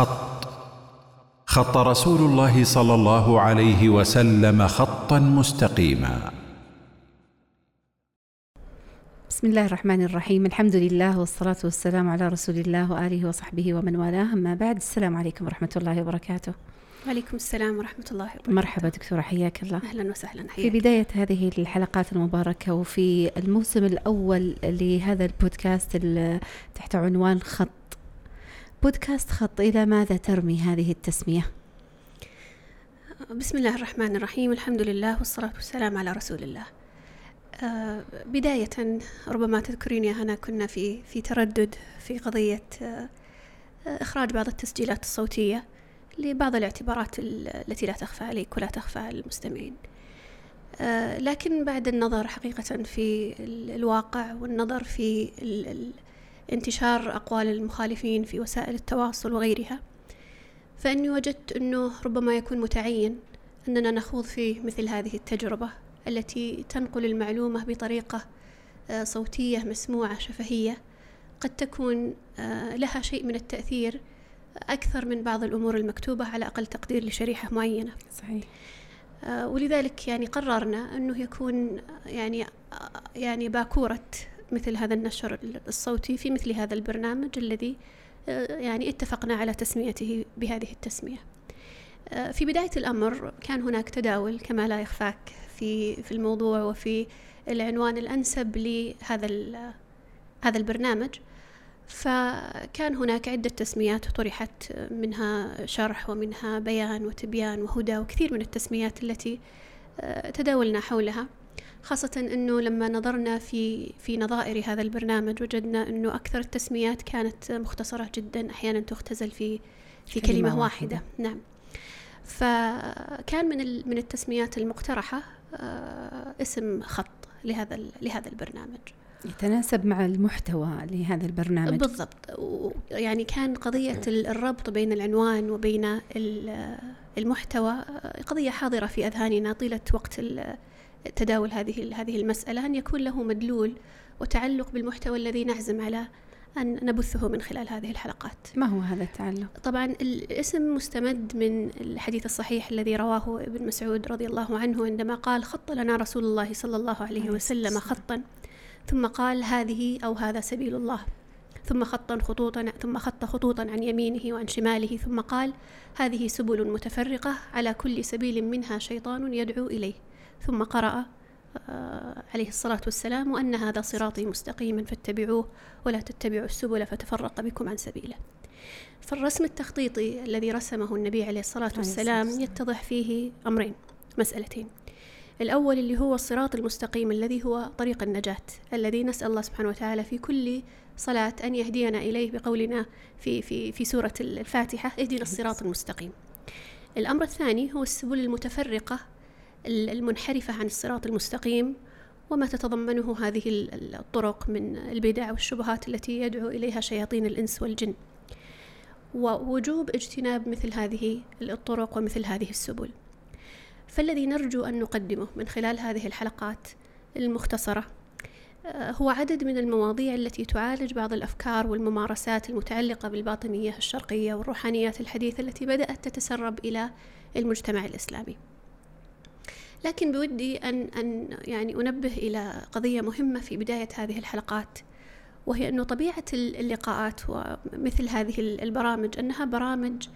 خط. خط رسول الله صلى الله عليه وسلم خطا مستقيما. بسم الله الرحمن الرحيم. الحمد لله والصلاة والسلام على رسول الله وآله وصحبه ومن والاه. أما بعد السلام عليكم ورحمة الله وبركاته. وعليكم السلام ورحمة الله وبركاته. مرحبا دكتورة حياك الله. أهلا وسهلا في حياك بداية هذه الحلقات المباركة وفي الموسم الأول لهذا البودكاست ال- تحت عنوان خط بودكاست خط إلى ماذا ترمي هذه التسمية؟ بسم الله الرحمن الرحيم الحمد لله والصلاة والسلام على رسول الله آه، بداية ربما تذكرين يا هنا كنا في في تردد في قضية آه، إخراج بعض التسجيلات الصوتية لبعض الاعتبارات ال- التي لا تخفى عليك ولا تخفى على المستمعين آه، لكن بعد النظر حقيقة في ال- الواقع والنظر في ال- ال- انتشار أقوال المخالفين في وسائل التواصل وغيرها. فإني وجدت أنه ربما يكون متعين أننا نخوض في مثل هذه التجربة التي تنقل المعلومة بطريقة آه، صوتية مسموعة شفهية. قد تكون آه، لها شيء من التأثير أكثر من بعض الأمور المكتوبة على أقل تقدير لشريحة معينة. صحيح. آه، ولذلك يعني قررنا أنه يكون يعني يعني باكورة مثل هذا النشر الصوتي في مثل هذا البرنامج الذي آه، يعني اتفقنا على تسميته بهذه التسمية. آه، في بداية الأمر كان هناك تداول كما لا يخفاك في في الموضوع وفي العنوان الأنسب لهذا هذا البرنامج. فكان هناك عدة تسميات طرحت منها شرح ومنها بيان وتبيان وهدى وكثير من التسميات التي آه، تداولنا حولها. خاصة أنه لما نظرنا في في نظائر هذا البرنامج وجدنا أنه أكثر التسميات كانت مختصرة جدا أحيانا تختزل في في كلمة كلمة, واحدة. واحدة. نعم فكان من من التسميات المقترحة آه، اسم خط لهذا لهذا البرنامج يتناسب مع المحتوى لهذا البرنامج بالضبط يعني كان قضية ال- الربط بين العنوان وبين ال- المحتوى آه، قضية حاضرة في أذهاننا طيلة وقت ال- تداول هذه هذه المسألة أن يكون له مدلول وتعلق بالمحتوى الذي نعزم على أن نبثه من خلال هذه الحلقات. ما هو هذا التعلق؟ طبعا الاسم مستمد من الحديث الصحيح الذي رواه ابن مسعود رضي الله عنه عندما قال خط لنا رسول الله صلى الله عليه وسلم خطا. ثم قال هذه أو هذا سبيل الله. ثم خطا خطوطا ثم خط خطوطا عن يمينه وعن شماله ثم قال هذه سبل متفرقة على كل سبيل منها شيطان يدعو إليه. ثم قرأ آه، عليه الصلاة والسلام وأن هذا صراطي مستقيما فاتبعوه ولا تتبعوا السبل فتفرق بكم عن سبيله فالرسم التخطيطي الذي رسمه النبي عليه الصلاة والسلام. يتضح فيه أمرين مسألتين الأول اللي هو الصراط المستقيم الذي هو طريق النجاة الذي نسأل الله سبحانه وتعالى في كل صلاة أن يهدينا إليه بقولنا في في في سورة الفاتحة اهدنا الصراط المستقيم. الأمر الثاني هو السبل المتفرقة ال- المنحرفة عن الصراط المستقيم وما تتضمنه هذه ال- ال- الطرق من البدع والشبهات التي يدعو إليها شياطين الإنس والجن. ووجوب اجتناب مثل هذه الطرق ومثل هذه السبل. فالذي نرجو أن نقدمه من خلال هذه الحلقات المختصرة آه، هو عدد من المواضيع التي تعالج بعض الأفكار والممارسات المتعلقة بالباطنية الشرقية والروحانيات الحديثة التي بدأت تتسرب إلى المجتمع الإسلامي. لكن بودي أن أن يعني أنبه إلى قضية مهمة في بداية هذه الحلقات وهي أنه طبيعة اللقاءات ومثل هذه البرامج أنها برامج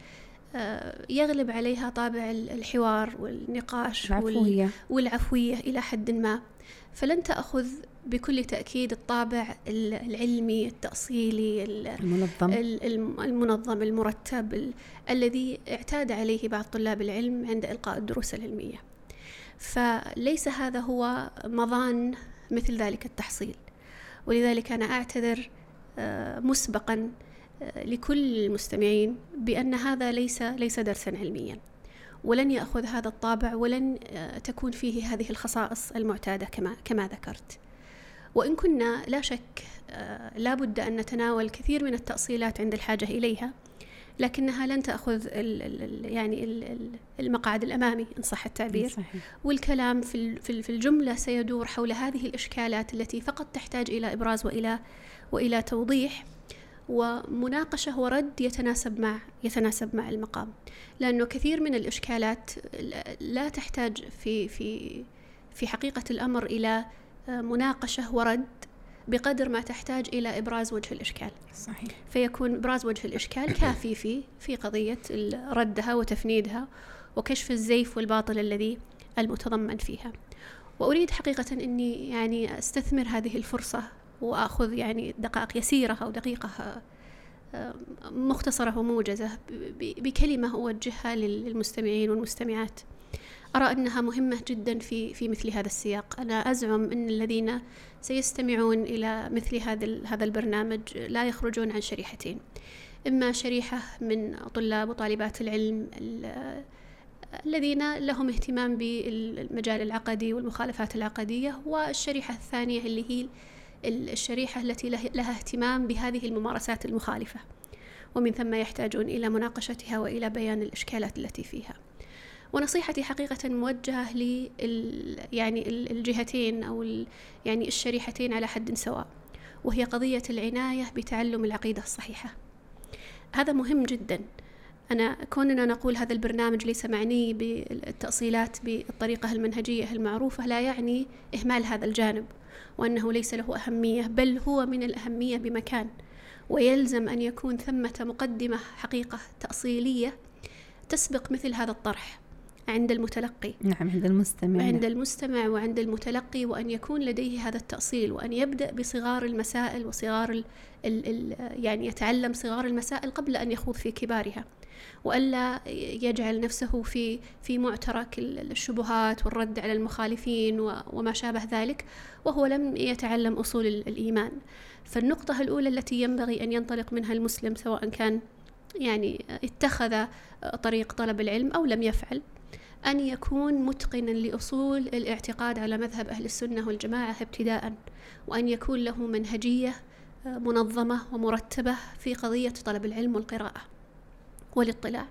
آه، يغلب عليها طابع الحوار والنقاش وال- العفوية. والعفوية إلى حد ما. فلن تأخذ بكل تأكيد الطابع ال- العلمي التأصيلي ال- المنظم. ال- الم- المنظم المرتب ال- الذي اعتاد عليه بعض طلاب العلم عند إلقاء الدروس العلمية. فليس هذا هو مظان مثل ذلك التحصيل. ولذلك أنا أعتذر آه، مسبقا آه، لكل المستمعين بأن هذا ليس ليس درسا علميا. ولن يأخذ هذا الطابع ولن آه، تكون فيه هذه الخصائص المعتادة كما كما ذكرت. وإن كنا لا شك آه، لا بد أن نتناول كثير من التأصيلات عند الحاجة إليها. لكنها لن تأخذ ال ال يعني ال- ال- المقعد الأمامي إن صح التعبير. صحيح. والكلام في في الجملة سيدور حول هذه الإشكالات التي فقط تحتاج إلى إبراز وإلى وإلى توضيح ومناقشة ورد يتناسب مع يتناسب مع المقام. لأنه كثير من الإشكالات لا تحتاج في في في حقيقة الأمر إلى مناقشة ورد بقدر ما تحتاج إلى إبراز وجه الإشكال. صحيح. فيكون إبراز وجه الإشكال كافي في في قضية ردها وتفنيدها وكشف الزيف والباطل الذي المتضمن فيها. وأريد حقيقة أني يعني أستثمر هذه الفرصة وأخذ يعني دقائق يسيرة أو دقيقة آه، مختصرة وموجزة بكلمة أوجهها للمستمعين والمستمعات. أرى أنها مهمة جدا في في مثل هذا السياق، أنا أزعم أن الذين سيستمعون إلى مثل هذا هذا البرنامج لا يخرجون عن شريحتين، إما شريحة من طلاب وطالبات العلم الذين لهم اهتمام بالمجال العقدي والمخالفات العقدية والشريحة الثانية اللي هي الشريحة التي لها اهتمام بهذه الممارسات المخالفة. ومن ثم يحتاجون إلى مناقشتها وإلى بيان الإشكالات التي فيها. ونصيحتي حقيقة موجهة ل يعني الجهتين أو يعني الشريحتين على حد سواء وهي قضية العناية بتعلم العقيدة الصحيحة. هذا مهم جدا. أنا كوننا نقول هذا البرنامج ليس معني بالتأصيلات بالطريقة المنهجية المعروفة لا يعني إهمال هذا الجانب وأنه ليس له أهمية بل هو من الأهمية بمكان. ويلزم أن يكون ثمة مقدمة حقيقة تأصيلية تسبق مثل هذا الطرح. عند المتلقي. نعم عند المستمع. عند المستمع وعند المتلقي وأن يكون لديه هذا التأصيل وأن يبدأ بصغار المسائل وصغار ال ال ال يعني يتعلم صغار المسائل قبل أن يخوض في كبارها. وألا يجعل نفسه في في معترك الشبهات والرد على المخالفين وما شابه ذلك وهو لم يتعلم أصول الإيمان. فالنقطة الأولى التي ينبغي أن ينطلق منها المسلم سواء كان يعني اتخذ طريق طلب العلم أو لم يفعل أن يكون متقنا لأصول الاعتقاد على مذهب أهل السنة والجماعة ابتداء وأن يكون له منهجية منظمة ومرتبة في قضية طلب العلم والقراءة والاطلاع.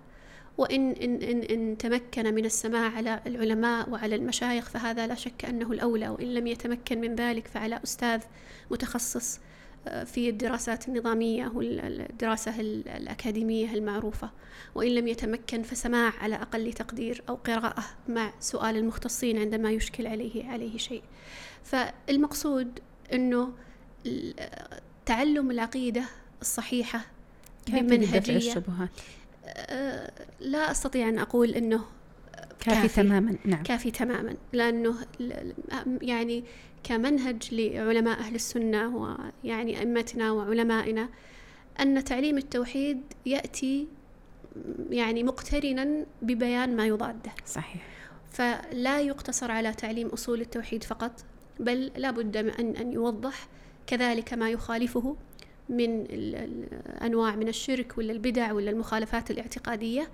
وإن إن إن إن تمكن من السماع على العلماء وعلى المشايخ فهذا لا شك أنه الأولى وإن لم يتمكن من ذلك فعلى أستاذ متخصص آه، في الدراسات النظامية والدراسة الأكاديمية المعروفة وإن لم يتمكن فسماع على أقل تقدير أو قراءة مع سؤال المختصين عندما يشكل عليه عليه شيء. فالمقصود أنه تعلم العقيدة الصحيحة بمنهجية. الشبهات؟ آه، لا أستطيع أن أقول أنه كافي, كافي. تماما نعم. كافي تماما. لأنه يعني كمنهج لعلماء أهل السنة ويعني أئمتنا وعلمائنا أن تعليم التوحيد يأتي يعني مقترنا ببيان ما يضاده. صحيح. فلا يقتصر على تعليم أصول التوحيد فقط بل لا بد أن, أن يوضح كذلك ما يخالفه من أنواع من الشرك ولا البدع ولا المخالفات الاعتقادية.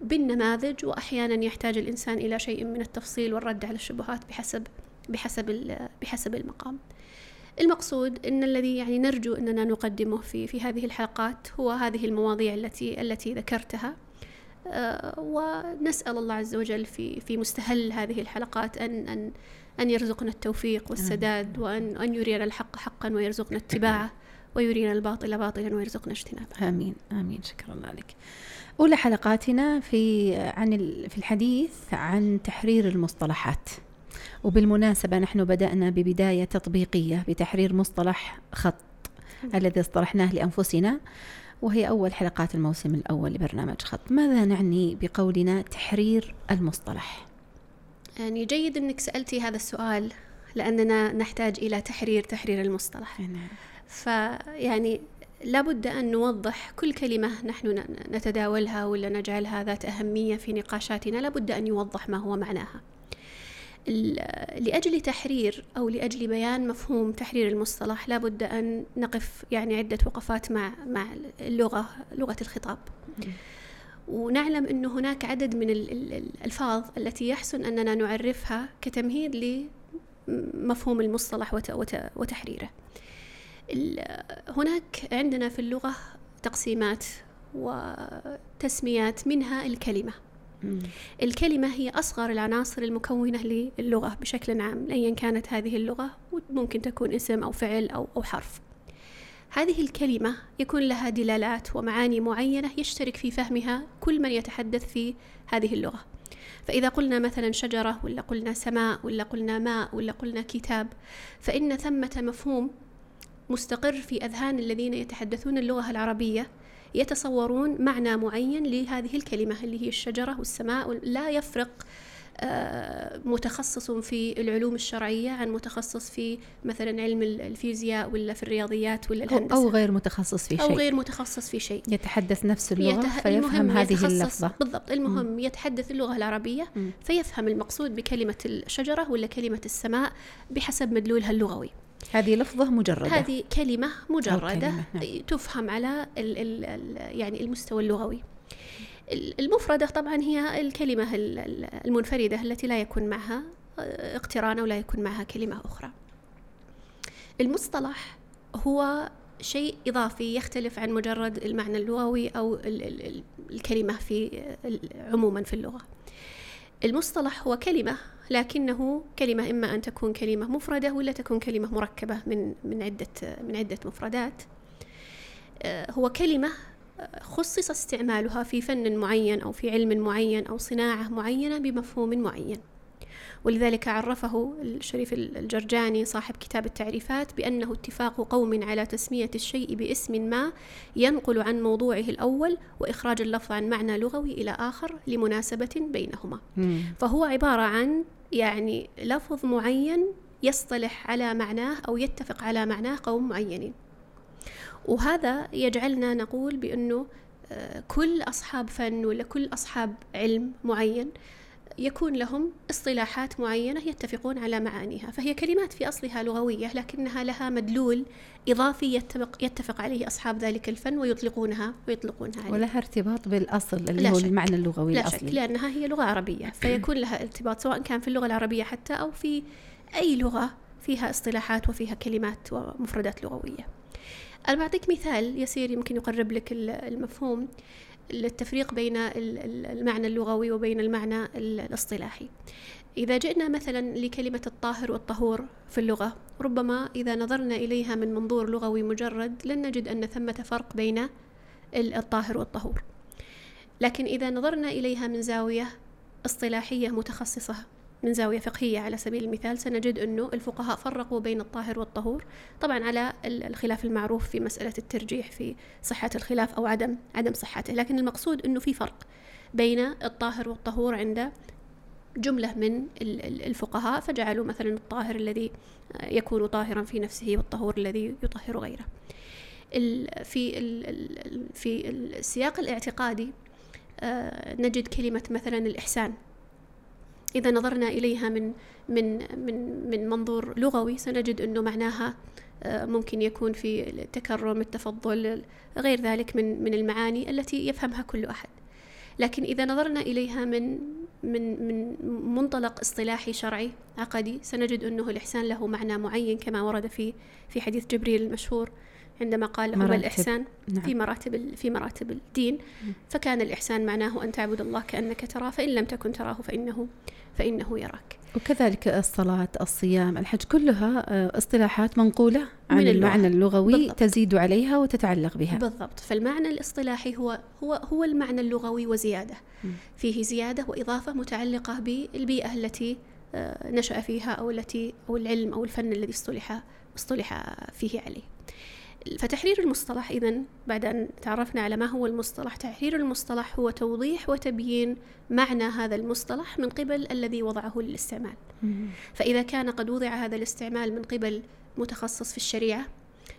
بالنماذج وأحيانا يحتاج الإنسان إلى شيء من التفصيل والرد على الشبهات بحسب بحسب بحسب المقام. المقصود إن الذي يعني نرجو أننا نقدمه في في هذه الحلقات هو هذه المواضيع التي التي ذكرتها. آه، ونسأل الله عز وجل في في مستهل هذه الحلقات أن أن أن يرزقنا التوفيق والسداد وأن أن يرينا الحق حقا ويرزقنا اتباعه ويرينا الباطل باطلا ويرزقنا اجتنابه. آمين. آمين. شكرا لك. أولى حلقاتنا في عن في الحديث عن تحرير المصطلحات وبالمناسبة نحن بدأنا ببداية تطبيقية بتحرير مصطلح خط الذي اصطلحناه لأنفسنا وهي أول حلقات الموسم الأول لبرنامج خط ماذا نعني بقولنا تحرير المصطلح؟ يعني جيد أنك سألتي هذا السؤال لأننا نحتاج إلى تحرير تحرير المصطلح نعم. فيعني لابد أن نوضح كل كلمة نحن نتداولها ولا نجعلها ذات أهمية في نقاشاتنا. لابد أن يوضح ما هو معناها. لأجل تحرير أو لأجل بيان مفهوم تحرير المصطلح لابد أن نقف يعني عدة وقفات مع مع اللغة لغة الخطاب. ونعلم أن هناك عدد من الألفاظ التي يحسن أننا نعرفها كتمهيد لمفهوم المصطلح وتحريره. هناك عندنا في اللغة تقسيمات وتسميات منها الكلمة. الكلمة هي أصغر العناصر المكونة للغة بشكل عام أيا كانت هذه اللغة ممكن تكون اسم أو فعل أو, أو حرف. هذه الكلمة يكون لها دلالات ومعاني معينة يشترك في فهمها كل من يتحدث في هذه اللغة. فإذا قلنا مثلا شجرة ولا قلنا سماء ولا قلنا ماء ولا قلنا كتاب فإن ثمة مفهوم مستقر في أذهان الذين يتحدثون اللغة العربية يتصورون معنى معين لهذه الكلمة اللي هي الشجرة والسماء لا يفرق آه، متخصص في العلوم الشرعية عن متخصص في مثلا علم الفيزياء ولا في الرياضيات ولا الهندسة. أو غير متخصص في شيء. أو غير متخصص في شيء. يتحدث نفس اللغة يتح... فيفهم هذه اللفظة. بالضبط. المهم م. يتحدث اللغة العربية م. فيفهم المقصود بكلمة الشجرة ولا كلمة السماء بحسب مدلولها اللغوي. هذه لفظة مجردة هذه كلمة مجردة كلمة. نعم. تفهم على ال ال ال يعني المستوى اللغوي المفردة طبعا هي الكلمة المنفردة التي لا يكون معها اقتران ولا يكون معها كلمة أخرى المصطلح هو شيء إضافي يختلف عن مجرد المعنى اللغوي أو الكلمة في عموما في اللغة المصطلح هو كلمة لكنه كلمة إما أن تكون كلمة مفردة ولا تكون كلمة مركبة من من عدة من عدة مفردات. آه، هو كلمة خصص استعمالها في فن معين أو في علم معين أو صناعة معينة بمفهوم معين. ولذلك عرفه الشريف الجرجاني صاحب كتاب التعريفات بأنه اتفاق قوم على تسمية الشيء باسم ما ينقل عن موضوعه الأول وإخراج اللفظ عن معنى لغوي إلى آخر لمناسبة بينهما مم. فهو عبارة عن يعني لفظ معين يصطلح على معناه أو يتفق على معناه قوم معينين وهذا يجعلنا نقول بأنه آه، كل أصحاب فن ولا كل أصحاب علم معين يكون لهم اصطلاحات معينة يتفقون على معانيها فهي كلمات في أصلها لغوية لكنها لها مدلول إضافي يتفق, يتفق عليه أصحاب ذلك الفن ويطلقونها ويطلقونها عليه. ولها ارتباط بالأصل اللي هو المعنى اللغوي لا الأصلي. شك لأنها هي لغة عربية فيكون لها ارتباط سواء كان في اللغة العربية حتى أو في أي لغة فيها اصطلاحات وفيها كلمات ومفردات لغوية. أنا بعطيك مثال يسير يمكن يقرب لك المفهوم. التفريق بين المعنى اللغوي وبين المعنى الاصطلاحي. إذا جئنا مثلا لكلمة الطاهر والطهور في اللغة ربما إذا نظرنا إليها من منظور لغوي مجرد لن نجد أن ثمة فرق بين الطاهر والطهور. لكن إذا نظرنا إليها من زاوية اصطلاحية متخصصة من زاوية فقهية على سبيل المثال سنجد أنه الفقهاء فرقوا بين الطاهر والطهور. طبعا على الخلاف المعروف في مسألة الترجيح في صحة الخلاف أو عدم عدم صحته. لكن المقصود أنه في فرق بين الطاهر والطهور عند جملة من الفقهاء فجعلوا مثلا الطاهر الذي يكون طاهرا في نفسه والطهور الذي يطهر غيره. في في السياق الاعتقادي آه، نجد كلمة مثلا الإحسان. إذا نظرنا إليها من من من من منظور لغوي سنجد أنه معناها آه، ممكن يكون في التكرم التفضل غير ذلك من من المعاني التي يفهمها كل أحد. لكن إذا نظرنا إليها من من من منطلق اصطلاحي شرعي عقدي سنجد أنه الإحسان له معنى معين كما ورد في في حديث جبريل المشهور. عندما قال لهم الإحسان نعم. في مراتب في مراتب الدين فكان الإحسان معناه أن تعبد الله كأنك تراه فإن لم تكن تراه فإنه فإنه يراك. وكذلك الصلاة الصيام الحج كلها آه، اصطلاحات منقولة عن من المعنى اللغوي بالضبط. تزيد عليها وتتعلق بها. بالضبط. فالمعنى الاصطلاحي هو هو هو المعنى اللغوي وزيادة. م. فيه زيادة وإضافة متعلقة بالبيئة التي آه، نشأ فيها أو التي أو العلم أو الفن الذي اصطلح اصطلح فيه عليه. فتحرير المصطلح إذا بعد أن تعرفنا على ما هو المصطلح تحرير المصطلح هو توضيح وتبيين معنى هذا المصطلح من قبل الذي وضعه للاستعمال. فإذا كان قد وضع هذا الاستعمال من قبل متخصص في الشريعة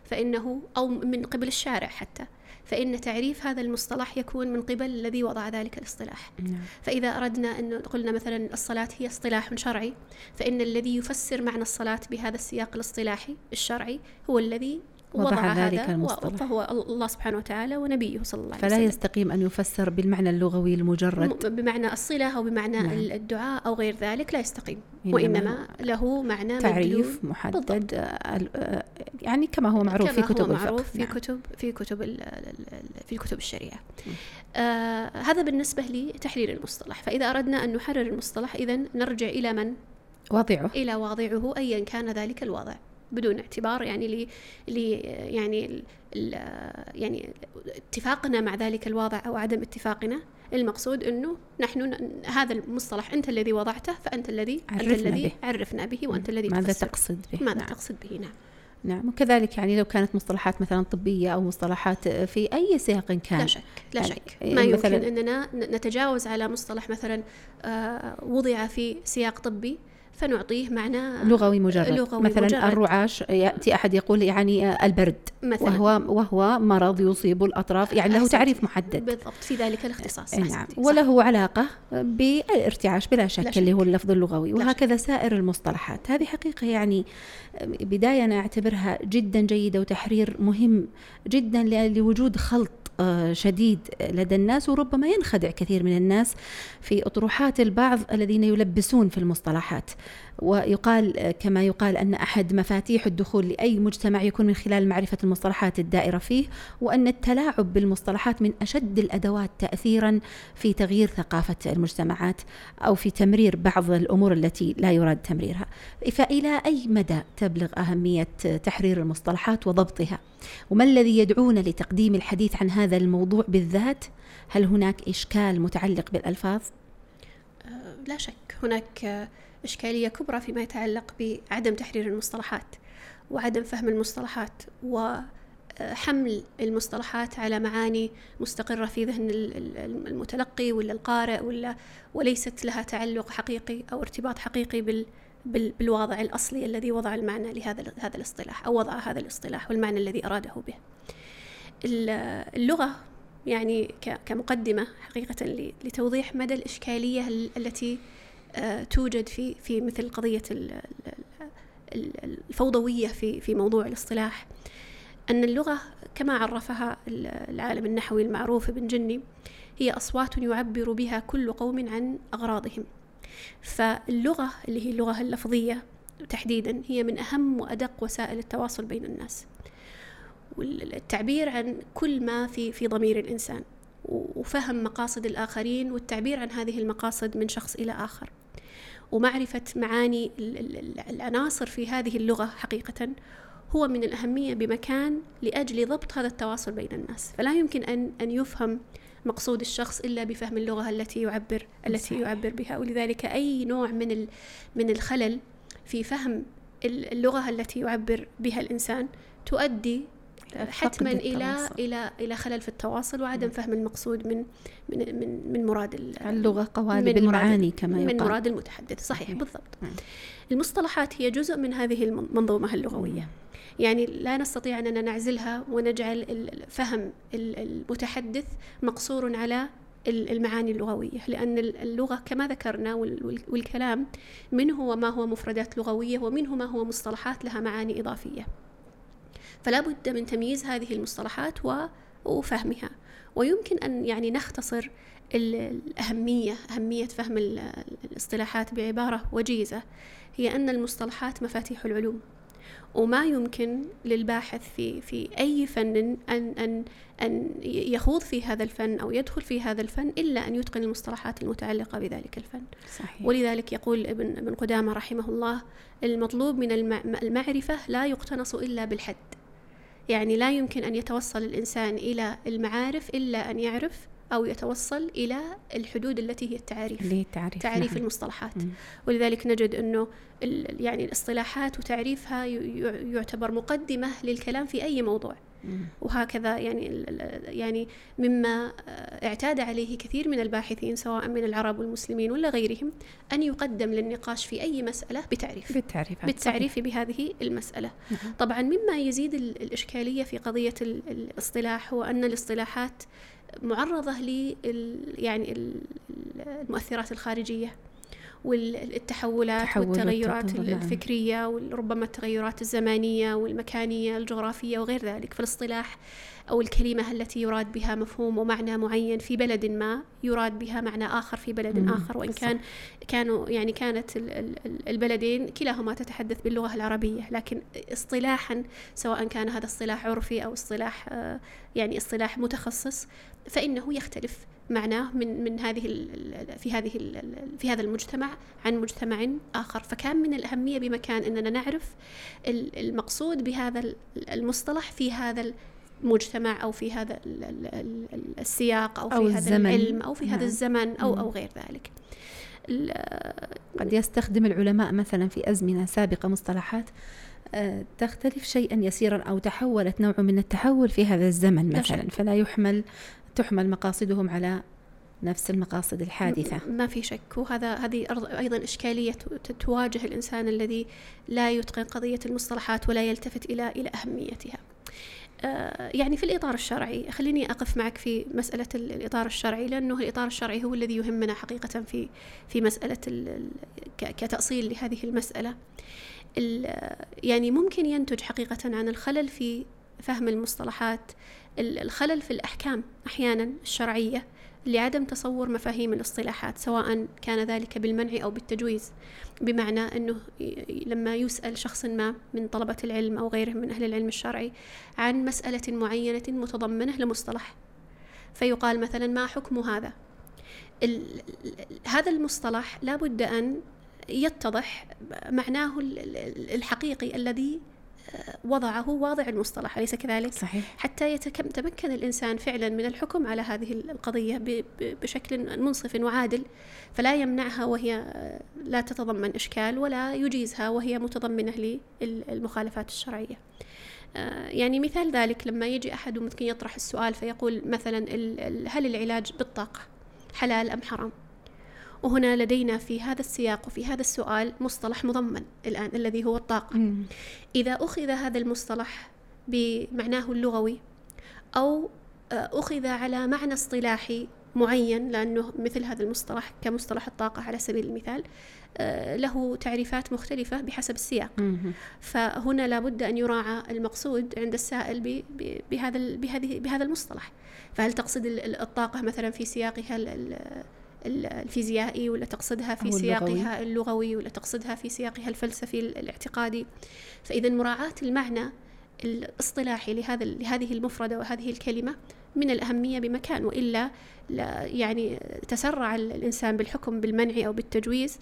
فإنه أو من قبل الشارع حتى فإن تعريف هذا المصطلح يكون من قبل الذي وضع ذلك الاصطلاح. نعم. فإذا أردنا أن قلنا مثلا الصلاة هي اصطلاح شرعي فإن الذي يفسر معنى الصلاة بهذا السياق الاصطلاحي الشرعي هو الذي وضع ذلك المصطلح. فهو الله سبحانه وتعالى ونبيه صلى الله عليه وسلم. فلا يستقيم أن يفسر بالمعنى اللغوي المجرد. بمعنى الصلة أو بمعنى نعم. الدعاء أو غير ذلك لا يستقيم وإنما له معنى تعريف محدد آه، يعني كما هو معروف كما في كتب هو معروف في نعم. كتب في كتب في كتب الشريعة. آه هذا بالنسبة لتحرير المصطلح. فإذا أردنا أن نحرر المصطلح إذا نرجع إلى من؟ واضعه. إلى واضعه أيا كان ذلك الواضع. بدون اعتبار يعني ل ل يعني ال ال يعني اتفاقنا مع ذلك الوضع أو عدم اتفاقنا المقصود إنه نحن هذا المصطلح أنت الذي وضعته فأنت الذي أنت عرفنا الذي به. عرفنا به وأنت الذي ماذا. تقصد. به؟ ماذا نعم. تقصد به؟ نعم. نعم. وكذلك يعني لو كانت مصطلحات مثلا طبية أو مصطلحات في أي سياق كان. لا شك لا يعني شك. إيه ما يمكن ن- نتجاوز على مصطلح مثلا آه، وضع في سياق طبي فنعطيه معنى لغوي مجرد لغوي مثلا مجرد. الرعاش يأتي أحد يقول يعني آه، البرد مثلا وهو وهو مرض يصيب الأطراف يعني له. تعريف محدد بالضبط في ذلك الاختصاص نعم أحسنتي، صح. وله علاقة بالارتعاش بلا شك, شك. اللي هو اللفظ اللغوي. وهكذا سائر المصطلحات هذه حقيقة يعني بداية أنا أعتبرها جدا جيدة وتحرير مهم جدا لوجود خلط آه، شديد لدى الناس وربما ينخدع كثير من الناس في أطروحات البعض الذين يلبسون في المصطلحات. ويقال كما يقال أن أحد مفاتيح الدخول لأي مجتمع يكون من خلال معرفة المصطلحات الدائرة فيه وأن التلاعب بالمصطلحات من أشد الأدوات تأثيرا في تغيير ثقافة المجتمعات أو في تمرير بعض الأمور التي لا يراد تمريرها. فإلى أي مدى تبلغ أهمية تحرير المصطلحات وضبطها؟ وما الذي يدعونا لتقديم الحديث عن هذا الموضوع بالذات؟ هل هناك إشكال متعلق بالألفاظ؟ لا شك. هناك إشكالية كبرى فيما يتعلق بعدم تحرير المصطلحات وعدم فهم المصطلحات وحمل المصطلحات على معاني مستقرة في ذهن ال- ال- المتلقي ولا القارئ ولا وليست لها تعلق حقيقي أو ارتباط حقيقي بال بال- بالواضع الأصلي الذي وضع المعنى لهذا هذا الاصطلاح أو وضع هذا الاصطلاح والمعنى الذي أراده به. ال- اللغة يعني كمقدمة حقيقة لتوضيح مدى الإشكالية ال- التي آه، توجد في في مثل قضية ال- ال- ال- الفوضوية في في موضوع الاصطلاح. أن اللغة كما عرفها ال- العالم النحوي المعروف ابن جني هي أصوات يعبر بها كل قوم عن أغراضهم. فاللغة اللي هي اللغة اللفظية تحديدا هي من أهم وأدق وسائل التواصل بين الناس. والتعبير عن كل ما في في ضمير الإنسان. وفهم مقاصد الآخرين والتعبير عن هذه المقاصد من شخص إلى آخر. ومعرفة معاني ال- ال- العناصر في هذه اللغة حقيقة هو من الأهمية بمكان لأجل ضبط هذا التواصل بين الناس. فلا يمكن أن أن يفهم مقصود الشخص إلا بفهم اللغة التي يعبر التي صحيح. يعبر بها. ولذلك أي نوع من من الخلل في فهم ال- اللغة التي يعبر بها الإنسان تؤدي حتما إلى. إلى إلى خلل في التواصل وعدم فهم المقصود من من من, من مراد ال- اللغة قوالب من المعاني كما من يقال. مراد المتحدث. صحيح. بالضبط. نعم. المصطلحات هي جزء من هذه المنظومة اللغوية. يعني لا نستطيع أننا نعزلها ونجعل فهم ال- المتحدث مقصور على ال- المعاني اللغوية. لأن ال- اللغة كما ذكرنا وال- وال- والكلام منه وما هو مفردات لغوية ومنه ما هو مصطلحات لها معاني إضافية. فلا بد من تمييز هذه المصطلحات و- وفهمها. ويمكن أن يعني نختصر ال- الأهمية أهمية فهم ال- الاصطلاحات بعبارة وجيزة. هي أن المصطلحات مفاتيح العلوم. وما يمكن للباحث في في أي فن أن أن أن يخوض في هذا الفن أو يدخل في هذا الفن إلا أن يتقن المصطلحات المتعلقة بذلك الفن. صحيح. ولذلك يقول ابن ابن قدامة رحمه الله المطلوب من المع- المعرفة لا يقتنص إلا بالحد. يعني لا يمكن أن يتوصل الإنسان إلى المعارف إلا أن يعرف أو يتوصل إلى الحدود التي هي هي التعريف تعريف نعم. المصطلحات مم. ولذلك نجد أنه يعني الاصطلاحات وتعريفها يعتبر مقدمة للكلام في أي موضوع مم. وهكذا يعني يعني مما اعتاد عليه كثير من الباحثين سواء من العرب والمسلمين ولا غيرهم أن يقدم للنقاش في أي مسألة بتعريف. بالتعريف بالتعريف بهذه المسألة. نعم. طبعا مما يزيد ال- الإشكالية في قضية ال- الاصطلاح هو أن الاصطلاحات معرضة ل يعني ال- المؤثرات الخارجية. والتحولات تحول والتغيرات نعم. الفكرية وربما التغيرات الزمانية والمكانية الجغرافية وغير ذلك فالاصطلاح أو الكلمة التي يراد بها مفهوم ومعنى معين في بلد ما يراد بها معنى آخر في بلد آخر وإن. كان كانوا يعني كانت ال- ال- ال- البلدين كلاهما تتحدث باللغة العربية لكن اصطلاحا سواء كان هذا اصطلاح عرفي أو اصطلاح آه، يعني اصطلاح متخصص فإنه يختلف معناه من من هذه في هذه في هذا المجتمع عن مجتمع آخر فكان من الأهمية بمكان أننا نعرف ال- المقصود بهذا ال- المصطلح في هذا المجتمع أو في هذا ال- ال- ال- السياق أو في أو هذا الزمن. العلم أو في هذا نعم. الزمن أو. أو غير ذلك قد يستخدم العلماء مثلا في أزمنة سابقة مصطلحات آه، تختلف شيئا يسيرا أو تحولت نوع من التحول في هذا الزمن لا مثلا. فلا يحمل تحمل مقاصدهم على نفس المقاصد الحادثة. ما في شك. وهذا هذه أيضا إشكالية تواجه الإنسان الذي لا يتقن قضية المصطلحات ولا يلتفت إلى إلى أهميتها. آه، يعني في الإطار الشرعي خليني أقف معك في مسألة ال- الإطار الشرعي لأنه الإطار الشرعي هو الذي يهمنا حقيقة في في مسألة كتأصيل لهذه المسألة. ال- يعني ممكن ينتج حقيقة عن الخلل في فهم المصطلحات ال- الخلل في الأحكام أحيانا الشرعية لعدم تصور مفاهيم الاصطلاحات سواء كان ذلك بالمنع أو بالتجويز. بمعنى أنه لما يسأل شخص ما من طلبة العلم أو غيرهم من أهل العلم الشرعي عن مسألة معينة متضمنة لمصطلح فيقال مثلا ما حكم هذا؟ هذا المصطلح لا بد أن يتضح معناه ال- ال- الحقيقي الذي وضعه واضع المصطلح أليس كذلك؟ صحيح. حتى يتمكن الإنسان فعلا من الحكم على هذه القضية بشكل منصف وعادل فلا يمنعها وهي آه، لا تتضمن إشكال ولا يجيزها وهي متضمنة للمخالفات الشرعية. آه، يعني مثال ذلك لما يجي أحد ممكن يطرح السؤال فيقول مثلا هل العلاج بالطاقة حلال أم حرام؟ وهنا لدينا في هذا السياق وفي هذا السؤال مصطلح مضمن الآن الذي هو الطاقة مم. إذا أخذ هذا المصطلح بمعناه اللغوي أو آه، أخذ على معنى اصطلاحي معين لأنه مثل هذا المصطلح كمصطلح الطاقة على سبيل المثال آه، له تعريفات مختلفة بحسب السياق. فهنا لابد أن يراعى المقصود عند السائل بهذا بهذه بهذا المصطلح فهل تقصد ال- ال- الطاقة مثلا في سياقها الفيزيائي ولا تقصدها في. سياقها اللغوي ولا تقصدها في سياقها الفلسفي ال- الاعتقادي فإذا مراعاة المعنى الاصطلاحي لهذا لهذه المفردة وهذه الكلمة من الأهمية بمكان وإلا لا يعني تسرع ال- الإنسان بالحكم بالمنع أو بالتجويز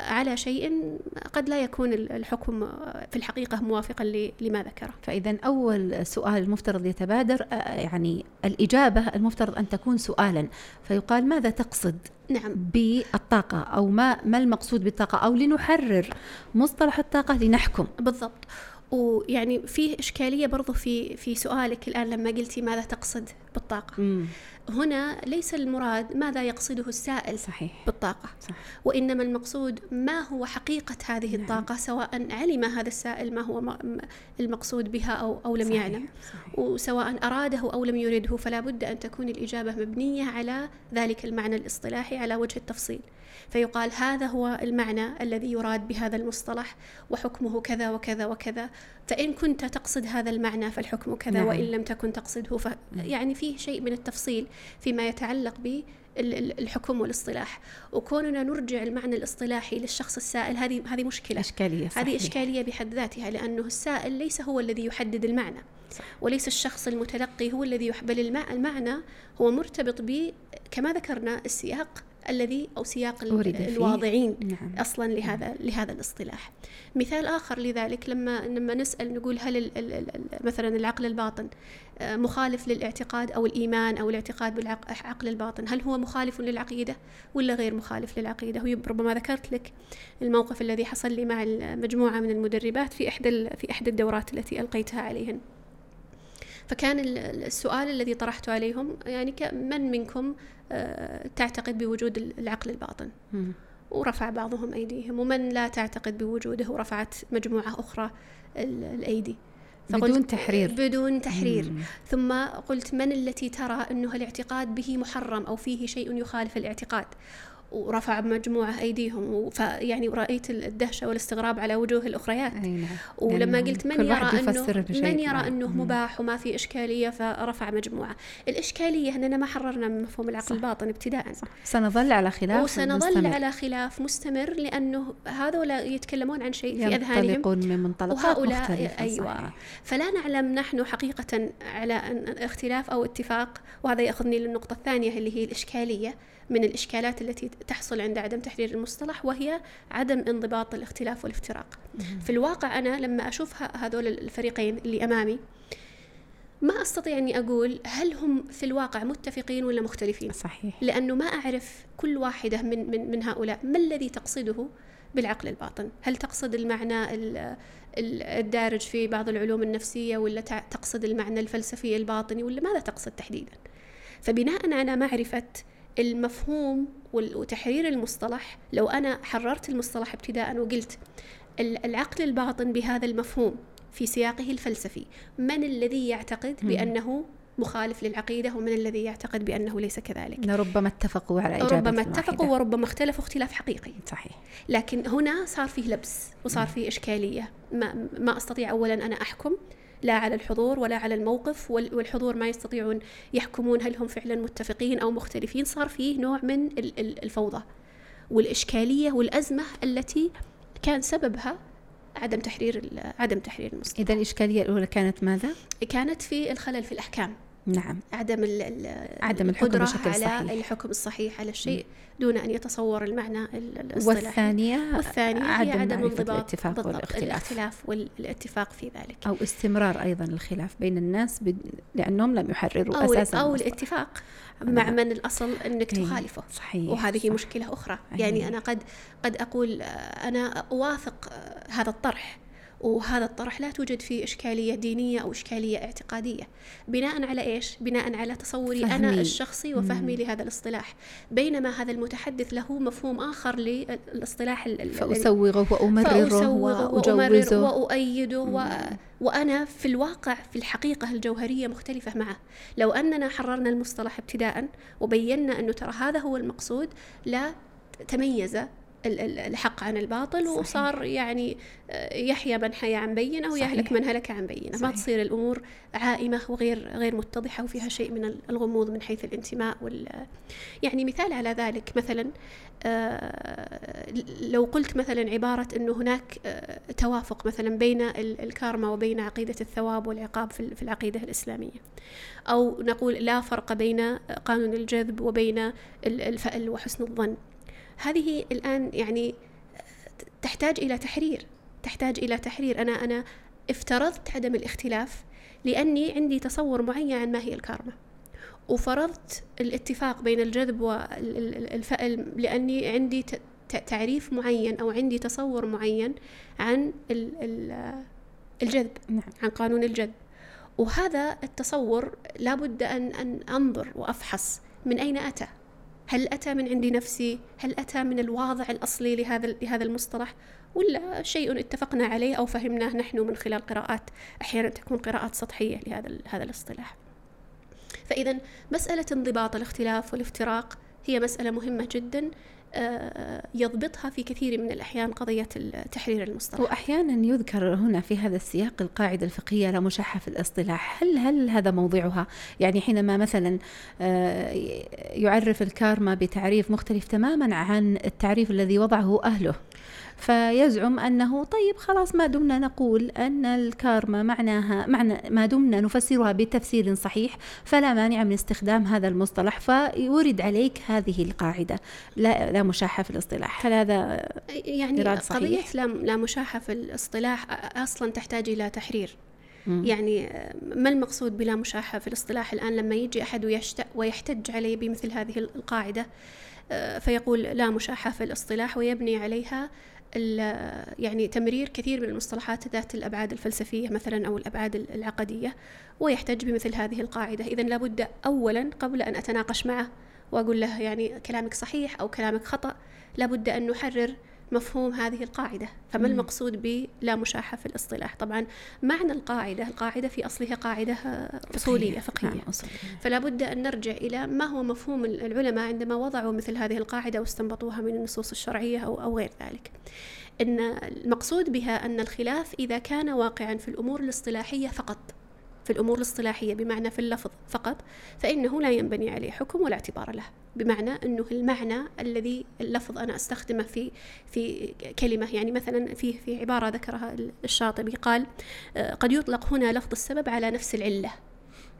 على شيء قد لا يكون ال- الحكم في الحقيقة موافقا لما ذكره. فإذا أول سؤال المفترض يتبادر آه، يعني الإجابة المفترض أن تكون سؤالا. فيقال ماذا تقصد نعم. بالطاقة؟ أو ما ما المقصود بالطاقة؟ أو لنحرر مصطلح الطاقة لنحكم. بالضبط. ويعني فيه إشكالية برضو في في سؤالك الآن لما قلتي ماذا تقصد بالطاقة. مم. هنا ليس المراد ماذا يقصده السائل صحيح بالطاقة صح. وإنما المقصود ما هو حقيقة هذه نعم. الطاقة سواء علم هذا السائل ما هو المقصود بها أو أو لم صحيح. يعلم صحيح. وسواء أراده أو لم يرده فلا بد أن تكون الإجابة مبنية على ذلك المعنى الاصطلاحي على وجه التفصيل فيقال هذا هو المعنى الذي يراد بهذا المصطلح وحكمه كذا وكذا وكذا فإن كنت تقصد هذا المعنى فالحكم كذا نعم. وإن لم تكن تقصده ف يعني فيه شيء من التفصيل فيما يتعلق ب ال- ال- الحكم والاصطلاح وكوننا نرجع المعنى الاصطلاحي للشخص السائل هذه هذه مشكلة إشكالية صحيح. هذه إشكالية بحد ذاتها لأنه السائل ليس هو الذي يحدد المعنى صح. وليس الشخص المتلقي هو الذي يح... بل المع... المعنى هو مرتبط ب كما ذكرنا السياق الذي أو سياق. الواضعين نعم أصلا لهذا لهذا الاصطلاح. مثال آخر لذلك لما لما نسأل نقول هل مثلا العقل الباطن مخالف للاعتقاد أو الإيمان أو الاعتقاد بالعقل الباطن، هل هو مخالف للعقيدة ولا غير مخالف للعقيدة؟ وربما ذكرت لك الموقف الذي حصل لي مع مجموعه من المدربات في إحدى ال- في إحدى الدورات التي ألقيتها عليهن. فكان ال- السؤال الذي طرحته عليهم يعني من منكم آه، تعتقد بوجود العقل الباطن؟ ورفع بعضهم أيديهم ومن لا تعتقد بوجوده ورفعت مجموعة أخرى ال- الأيدي بدون تحرير. بدون تحرير مم. ثم قلت من التي ترى أنه الاعتقاد به محرم أو فيه شيء يخالف الاعتقاد ورفع مجموعة أيديهم فيعني رأيت الدهشة والاستغراب على وجوه الأخريات نعم ولما قلت من يرى أنه من يرى. أنه. مباح وما في إشكالية فرفع مجموعة الإشكالية أننا ما حررنا من مفهوم العقل صح. الباطن ابتداء سنظل على خلاف وسنظل مستمر. على خلاف مستمر لأنه هذولا يتكلمون عن شيء في أذهانهم من منطلقات وهؤلاء مختلفة أيوة صحيح. فلا نعلم نحن حقيقة على اختلاف أو اتفاق وهذا يأخذني للنقطة الثانية اللي هي الإشكالية من الإشكالات التي تحصل عند عدم تحرير المصطلح وهي عدم انضباط الاختلاف والإفتراق. في الواقع أنا لما أشوف هذول الفريقين اللي أمامي ما أستطيع أني أقول هل هم في الواقع متفقين ولا مختلفين. صحيح. لأنه ما أعرف كل واحدة من, من, من هؤلاء ما الذي تقصده بالعقل الباطن. هل تقصد المعنى ال- ال- الدارج في بعض العلوم النفسية ولا تقصد المعنى الفلسفي الباطني ولا ماذا تقصد تحديدا؟ فبناء على معرفة المفهوم وتحرير المصطلح. لو أنا حررت المصطلح ابتداء وقلت ال- العقل الباطن بهذا المفهوم في سياقه الفلسفي من الذي يعتقد. بأنه مخالف للعقيدة ومن الذي يعتقد بأنه ليس كذلك؟ ربما اتفقوا على إجابة ربما واحدة. اتفقوا وربما اختلفوا اختلاف حقيقي. صحيح. لكن هنا صار فيه لبس وصار فيه إشكالية. ما, ما أستطيع أولا أنا أحكم. لا على الحضور ولا على الموقف وال- والحضور ما يستطيعون يحكمون هل هم فعلا متفقين أو مختلفين. صار فيه نوع من ال- ال- الفوضى والإشكالية والأزمة التي كان سببها عدم تحرير عدم تحرير المصطلح إذا الإشكالية الأولى كانت ماذا؟ كانت في الخلل في الأحكام. نعم عدم ال عدم الحكم بشكل على صحيح. الحكم الصحيح على الشيء دون أن يتصور المعنى ال- الاصطلاحي والثانية والثانية هي عدم عدم معرفة انضباط الاتفاق والاختلاف الاختلاف والاتفاق في ذلك أو استمرار أيضا الخلاف بين الناس بد... لأنهم لم يحرروا أو أساسا أو المصطلح. الاتفاق مع. من الأصل أنك أي، تخالفه صحيح وهذه صح. مشكلة أخرى أي. يعني أنا قد قد أقول آه، أنا أوافق آه، هذا الطرح وهذا الطرح لا توجد فيه إشكالية دينية أو إشكالية اعتقادية. بناء على إيش؟ بناء على تصوري أنا فهمي. الشخصي وفهمي لهذا الاصطلاح. بينما هذا المتحدث له مفهوم آخر للاصطلاح فأسوغه وأمرره فأسوغه وأجوزه. وأؤيده و... وأنا في الواقع في الحقيقة الجوهرية مختلفة معه. لو أننا حررنا المصطلح ابتداء وبينا أنه ترى هذا هو المقصود لا تميز الحق عن الباطل صحيح. وصار يعني آه، يحيى من حيا عن بينة ويهلك. من هلك عن بينة ما. تصير الأمور عائمة وغير غير متضحة وفيها شيء من الغموض من حيث الانتماء وال يعني مثال على ذلك مثلا آه، لو قلت مثلا عبارة أنه هناك آه، توافق مثلا بين ال- الكارما وبين عقيدة الثواب والعقاب في ال- في العقيدة الإسلامية أو نقول لا فرق بين قانون الجذب وبين ال- الفأل وحسن الظن هذه الآن يعني تحتاج إلى تحرير تحتاج إلى تحرير. أنا أنا افترضت عدم الاختلاف لأني عندي تصور معين عن ما هي الكارما. وفرضت الاتفاق بين الجذب والفأل لأني عندي تعريف معين أو عندي تصور معين عن ال- ال- الجذب نعم. عن قانون الجذب. وهذا التصور لابد أن, أن أنظر وأفحص من أين أتى. هل أتى من عندي نفسي؟ هل أتى من الواضع الأصلي لهذا لهذا المصطلح؟ ولا شيء اتفقنا عليه أو فهمناه نحن من خلال قراءات أحيانا تكون قراءات سطحية لهذا هذا الاصطلاح. فإذا مسألة انضباط الاختلاف والافتراق هي مسألة مهمة جدا. يضبطها في كثير من الأحيان قضية تحرير المصطلح. وأحيانا يذكر هنا في هذا السياق القاعدة الفقهية لا مشاحة في الاصطلاح. هل هل هذا موضعها يعني حينما مثلا آه، يعرف الكارما بتعريف مختلف تماما عن التعريف الذي وضعه أهله. فيزعم أنه طيب خلاص ما دمنا نقول أن الكارما معناها معنى ما دمنا نفسرها بتفسير صحيح فلا مانع من استخدام هذا المصطلح فيورد عليك هذه القاعدة لا لا مشاحة في الاصطلاح هل هذا يعني قضية. لا لا مشاحة في الاصطلاح أصلا تحتاج إلى تحرير. يعني ما المقصود بلا مشاحة في الاصطلاح الآن لما يجي أحد ويحتج علي بمثل هذه القاعدة فيقول لا مشاحة في الاصطلاح ويبني عليها يعني تمرير كثير من المصطلحات ذات الأبعاد الفلسفية مثلا أو الأبعاد العقدية ويحتج بمثل هذه القاعدة. إذا لابد أولا قبل أن أتناقش معه وأقول له يعني كلامك صحيح أو كلامك خطأ لابد أن نحرر مفهوم هذه القاعدة فما مم. المقصود بلا مشاحة في الاصطلاح؟ طبعا معنى القاعدة القاعدة في أصلها قاعدة أصولية فقهية. نعم فلا بد أن نرجع إلى ما هو مفهوم العلماء عندما وضعوا مثل هذه القاعدة واستنبطوها من النصوص الشرعية أو, أو غير ذلك. أن المقصود بها أن الخلاف إذا كان واقعا في الأمور الاصطلاحية فقط. في الأمور الاصطلاحية بمعنى في اللفظ فقط فإنه لا ينبني عليه حكم ولا اعتبار له. بمعنى أنه المعنى الذي اللفظ أنا أستخدمه في في كلمة يعني مثلا في في عبارة ذكرها الشاطبي قال آه، قد يطلق هنا لفظ السبب على نفس العلة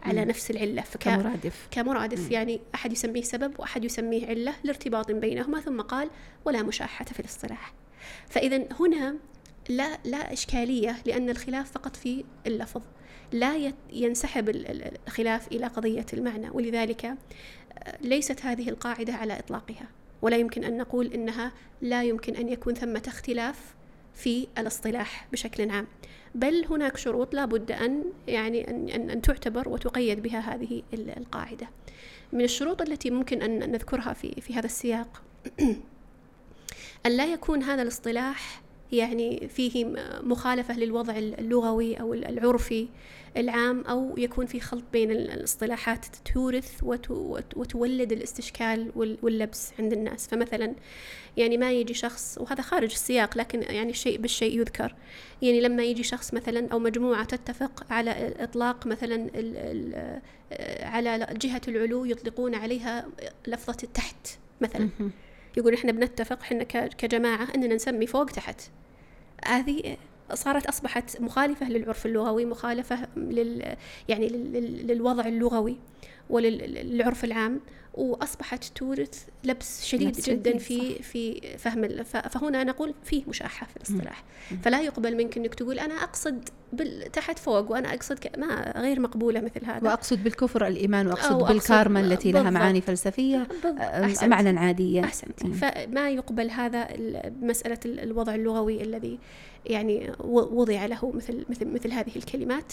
على مم. نفس العلة. فك كمرادف. كمرادف يعني أحد يسميه سبب وأحد يسميه علة لارتباط بينهما ثم قال ولا مشاحة في الاصطلاح. فإذا هنا لا لا إشكالية لأن الخلاف فقط في اللفظ. لا ينسحب ال- ال- الخلاف إلى قضية المعنى. ولذلك آه، ليست هذه القاعدة على إطلاقها. ولا يمكن أن نقول إنها لا يمكن أن يكون ثمة اختلاف في الاصطلاح بشكل عام. بل هناك شروط لا بد أن يعني أن, أن, تعتبر وتقيد بها هذه ال- القاعدة. من الشروط التي ممكن أن نذكرها في, في هذا السياق أن لا يكون هذا الاصطلاح يعني فيه مخالفة للوضع اللغوي أو العرفي العام أو يكون في خلط بين ال- الاصطلاحات تورث وت- وت- وتولد الاستشكال وال- واللبس عند الناس. فمثلا يعني ما يجي شخص وهذا خارج السياق لكن يعني الشيء بالشيء يذكر. يعني لما يجي شخص مثلا أو مجموعة تتفق على إطلاق مثلا ال على جهة العلو يطلقون عليها لفظة التحت مثلا. يقول إحنا بنتفق إحنا ك- كجماعة إننا نسمي فوق تحت. هذه صارت أصبحت مخالفة للعرف اللغوي مخالفة لل يعني لل- للوضع اللغوي. وللعرف العام وأصبحت تورث لبس شديد جدا في في فهم فهنا نقول فيه مشاحة في الاصطلاح. فلا يقبل منك إنك تقول أنا أقصد تحت فوق وأنا أقصد ما غير مقبولة مثل هذا وأقصد بالكفر وأقصد أقصد بالكارما التي لها. معاني بالضبط. آه،. معنى عادية أحسنت مم. فما يقبل هذا ال- الوضع اللغوي الذي يعني وضع له مثل مثل مثل هذه الكلمات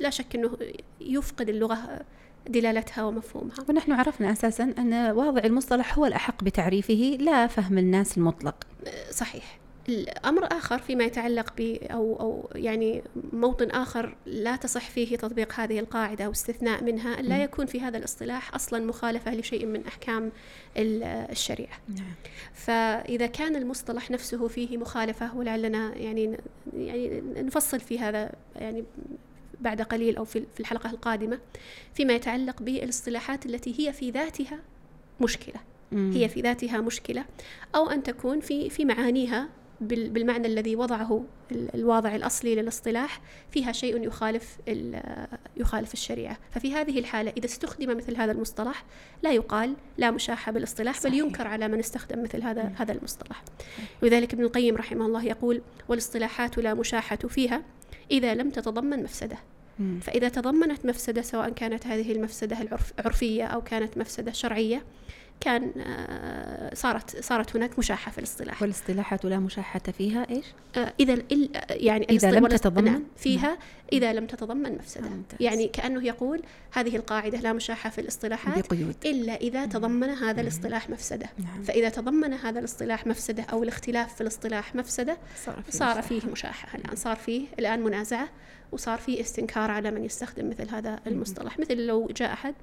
لا شك أنه يفقد اللغة دلالتها ومفهومها ونحن عرفنا أساسا أن واضع المصطلح هو الأحق بتعريفه لا فهم الناس المطلق صحيح الأمر آخر فيما يتعلق ب أو أو يعني موطن آخر لا تصح فيه تطبيق هذه القاعدة أو استثناء منها أن لا. يكون في هذا الاصطلاح أصلا مخالفة لشيء من أحكام ال- الشريعة نعم. فإذا كان المصطلح نفسه فيه مخالفة ولعلنا يعني يعني نفصل في هذا يعني بعد قليل أو في في الحلقة القادمة فيما يتعلق بالاصطلاحات التي هي في ذاتها مشكلة مم. هي في ذاتها مشكلة أو أن تكون في في معانيها بال- بالمعنى الذي وضعه ال- الواضع الأصلي للاصطلاح فيها شيء يخالف ال- يخالف الشريعة ففي هذه الحالة إذا استخدم مثل هذا المصطلح لا يقال لا مشاحة بالاصطلاح بل صحيح. ينكر على من استخدم مثل هذا مم. هذا المصطلح ولذلك ابن القيم رحمه الله يقول والإصطلاحات لا مشاحة فيها إذا لم تتضمن مفسدة. فإذا تضمنت مفسدة سواء كانت هذه المفسدة العرف عرفية أو كانت مفسدة شرعية كان آه، صارت صارت هناك مشاحة في الاصطلاح. والاصطلاحات لا مشاحة فيها إيش؟ آه، إذا ال- يعني الاصط- لم تتضمن؟ نعم، فيها إذا لم تتضمن مفسدة. آه، ممتاز. يعني كأنه يقول هذه القاعدة لا مشاحة في الاصطلاحات بقيود. إلا إذا تضمن هذا الاصطلاح مفسدة. نعم. فإذا تضمن هذا الاصطلاح مفسدة أو الاختلاف في الاصطلاح مفسدة صار فيه صار. فيه مشاحة. الآن صار فيه الآن منازعة وصار فيه استنكار على من يستخدم مثل هذا المصطلح. مثل لو جاء أحد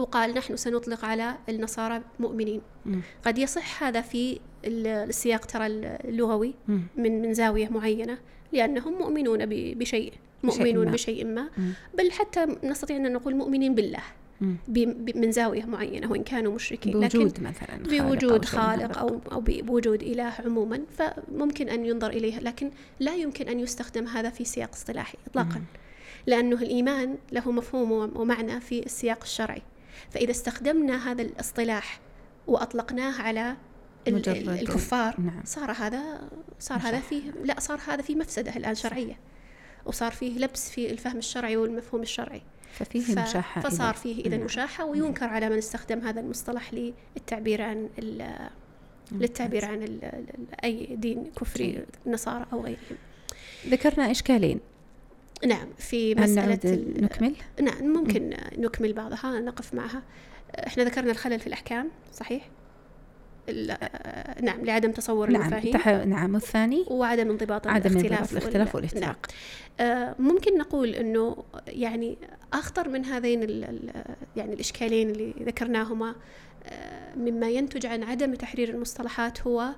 وقال نحن سنطلق على النصارى مؤمنين مم. قد يصح هذا في ال- السياق ترى اللغوي. من من زاوية معينة لأنهم مؤمنون بشيء مؤمنون ما. بشيء ما. بل حتى نستطيع أن نقول مؤمنين بالله من زاوية معينة وإن كانوا مشركين لكن بوجود مثلا بوجود شيء من هذا خالق أو أو ب- بوجود إله عموما فممكن أن ينظر إليها لكن لا يمكن أن يستخدم هذا في سياق اصطلاحي إطلاقا مم. لأنه الإيمان له مفهوم ومعنى في السياق الشرعي فإذا استخدمنا هذا الاصطلاح وأطلقناه على الكفار نعم. صار هذا صار هذا فيه لا صار هذا فيه مفسدة الآن شرعية وصار فيه لبس في الفهم الشرعي والمفهوم الشرعي ففيه ف- مشاحة فصار فيه إذا نعم. مشاحة وينكر على من استخدم هذا المصطلح للتعبير عن ال- للتعبير عن ال- أي دين كفري. نصارى أو غيرهم ذكرنا إشكالين نعم في مسألة نكمل؟ نعم ممكن نكمل بعضها نقف معها إحنا ذكرنا الخلل في الأحكام صحيح نعم لعدم تصور نعم المفاهيم تح... نعم والثاني وعدم انضباط عدم الاختلاف انضباط الاختلاف وال- والاتفاق. نعم. آه، ممكن نقول إنه يعني أخطر من هذين ال- يعني الإشكالين اللي ذكرناهما آه، مما ينتج عن عدم تحرير المصطلحات هو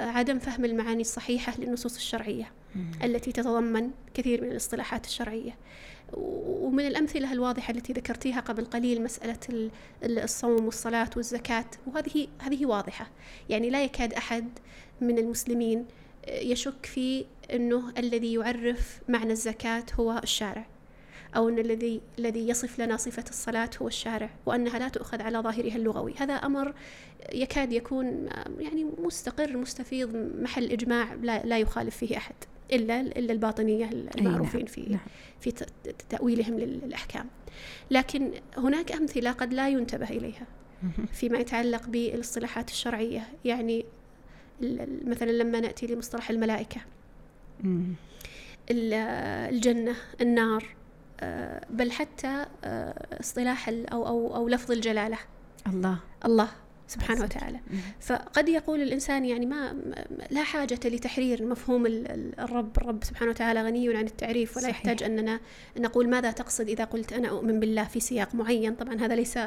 عدم فهم المعاني الصحيحة للنصوص الشرعية التي تتضمن كثير من الاصطلاحات الشرعية. و- ومن الأمثلة الواضحة التي ذكرتيها قبل قليل ال- الصوم والصلاة والزكاة وهذه هذه واضحة. يعني لا يكاد أحد من المسلمين يشك في أنه الذي يعرف معنى الزكاة هو الشارع أو أن الذي الذي يصف لنا صفة الصلاة هو الشارع وأنها لا تؤخذ على ظاهرها اللغوي. هذا أمر يكاد يكون يعني مستقر مستفيض محل إجماع لا, لا يخالف فيه أحد. إلا إلا الباطنية المعروفين في نعم. في ت- ت- تأويلهم للأحكام. لكن هناك أمثلة قد لا ينتبه إليها فيما يتعلق بالاصطلاحات الشرعية. يعني مثلا لما نأتي لمصطلح الملائكة. مم. ال- الجنة النار آه، بل حتى آه، اصطلاح أو, أو, أو لفظ الجلالة. الله. الله. سبحانه وتعالى. فقد يقول الإنسان يعني ما لا حاجة لتحرير مفهوم ال- ال- الرب. الرب سبحانه وتعالى غني عن التعريف ولا صحيح. يحتاج أننا نقول ماذا تقصد إذا قلت أنا أؤمن بالله في سياق معين. طبعا هذا ليس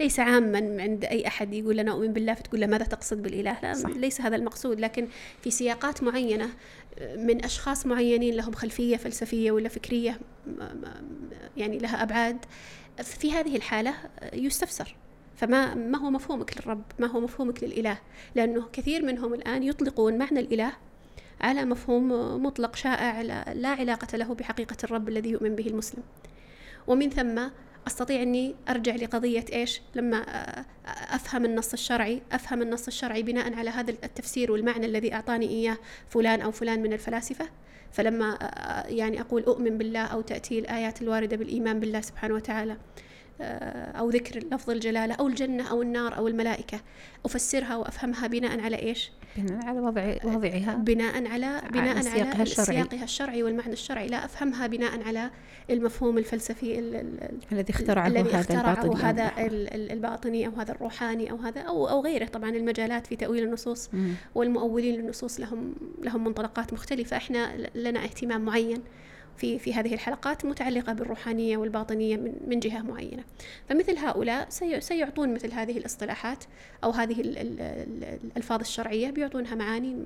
ليس عاما عند أي أحد يقول أنا أؤمن بالله فتقول له ماذا تقصد بالإله؟ لا صح. ليس هذا المقصود. لكن في سياقات معينة من أشخاص معينين لهم خلفية فلسفية ولا فكرية يعني لها أبعاد في هذه الحالة يستفسر. فما ما هو مفهومك للرب؟ ما هو مفهومك للإله؟ لأنه كثير منهم الآن يطلقون معنى الإله على مفهوم مطلق شائع لا, لا علاقة له بحقيقة الرب الذي يؤمن به المسلم. ومن ثم أستطيع أني أرجع لقضية إيش؟ لما أفهم النص الشرعي أفهم النص الشرعي بناء على هذا التفسير والمعنى الذي أعطاني إياه فلان أو فلان من الفلاسفة. فلما يعني أقول أؤمن بالله أو تأتي الآيات الواردة بالإيمان بالله سبحانه وتعالى. أو ذكر لفظ الجلالة أو الجنة أو النار أو الملائكة أفسرها وأفهمها بناء على إيش؟ بناء على وضع وضعها بناء على بناء على سياقها الشرعي. سياقها الشرعي والمعنى الشرعي لا أفهمها بناء على المفهوم الفلسفي ال- ال- ال- الذي اخترعه الذي هذا اخترعه الباطني هذا ال- الباطني أو هذا الروحاني أو هذا أو أو غيره طبعا المجالات في تأويل النصوص مم. والمؤولين للنصوص لهم لهم منطلقات مختلفة إحنا لنا اهتمام معين في في هذه الحلقات متعلقة بالروحانية والباطنية من من جهة معينة. فمثل هؤلاء سي- سيعطون مثل هذه الاصطلاحات أو هذه ال- ال- ال- الألفاظ الشرعية بيعطونها معاني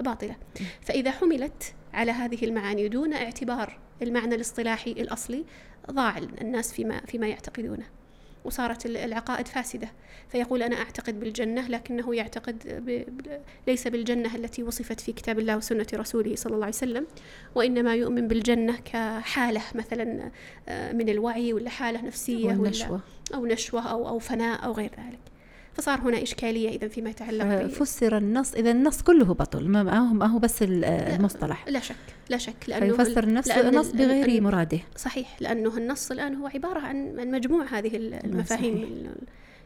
باطلة. فإذا حملت على هذه المعاني دون اعتبار المعنى الاصطلاحي الأصلي ضاع الناس فيما فيما يعتقدونه. وصارت ال- العقائد فاسدة. فيقول أنا أعتقد بالجنة لكنه يعتقد ب... ليس بالجنة التي وصفت في كتاب الله وسنة رسوله صلى الله عليه وسلم وإنما يؤمن بالجنة كحالة مثلا آه، من الوعي ولا حالة نفسية ولا والنشوة أو نشوة أو أو فناء أو غير ذلك. فصار هنا إشكالية إذا فيما يتعلق ب... فسر النص. إذا النص كله بطل. ما هو ما هو بس ال- المصطلح. لا شك لا شك لأنه فيفسر النفس لأن النص ال- بغير مراده. صحيح لأنه النص الآن هو عبارة عن مجموع هذه ال- المفاهيم.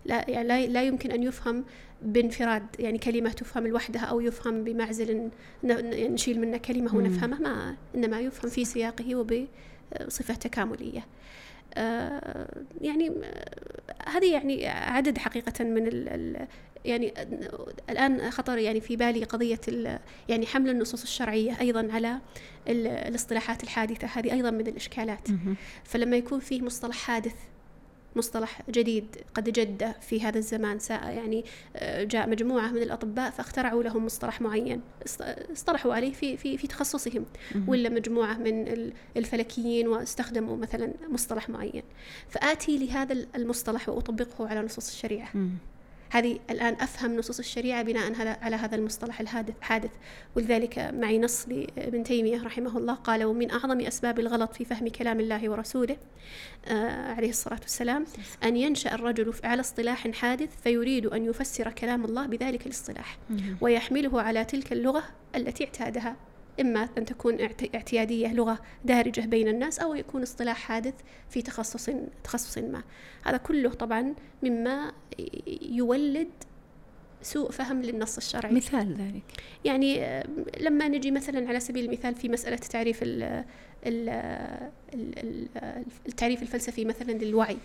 لا يعني لا, لا يمكن أن يفهم بانفراد يعني كلمة تفهم لوحدها أو يفهم بمعزل نشيل منه كلمة مم. ونفهمه ما إنما يفهم في سياقه وبصفة تكاملية. آه، يعني آه، هذه يعني عدد حقيقة من ال ال يعني الآن خطر يعني في بالي قضية يعني حمل النصوص الشرعية أيضا على ال- الاصطلاحات الحادثة هذه أيضا من الإشكالات. فلما يكون فيه مصطلح حادث مصطلح جديد قد جد في هذا الزمان ساء يعني آه، جاء مجموعة من الأطباء فاخترعوا لهم مصطلح معين اصطلحوا عليه في في في تخصصهم. ولا مجموعة من ال- الفلكيين واستخدموا مثلا مصطلح معين فآتي لهذا المصطلح وأطبقه على نصوص الشريعة. هذه الآن أفهم نصوص الشريعة بناء على هذا المصطلح الحادث حادث. ولذلك معي نص لابن تيمية رحمه الله. قال ومن أعظم أسباب الغلط في فهم كلام الله ورسوله آه عليه الصلاة والسلام أن ينشأ الرجل على اصطلاح حادث فيريد أن يفسر كلام الله بذلك الاصطلاح. ويحمله على تلك اللغة التي اعتادها. إما أن تكون اعت- اعتيادية لغة دارجة بين الناس أو يكون اصطلاح حادث في تخصص تخصص ما. هذا كله طبعا مما يولد سوء فهم للنص الشرعي. مثال ذلك. يعني لما نجي مثلا على سبيل المثال في مسألة تعريف ال ال ال- ال- التعريف الفلسفي مثلا للوعي.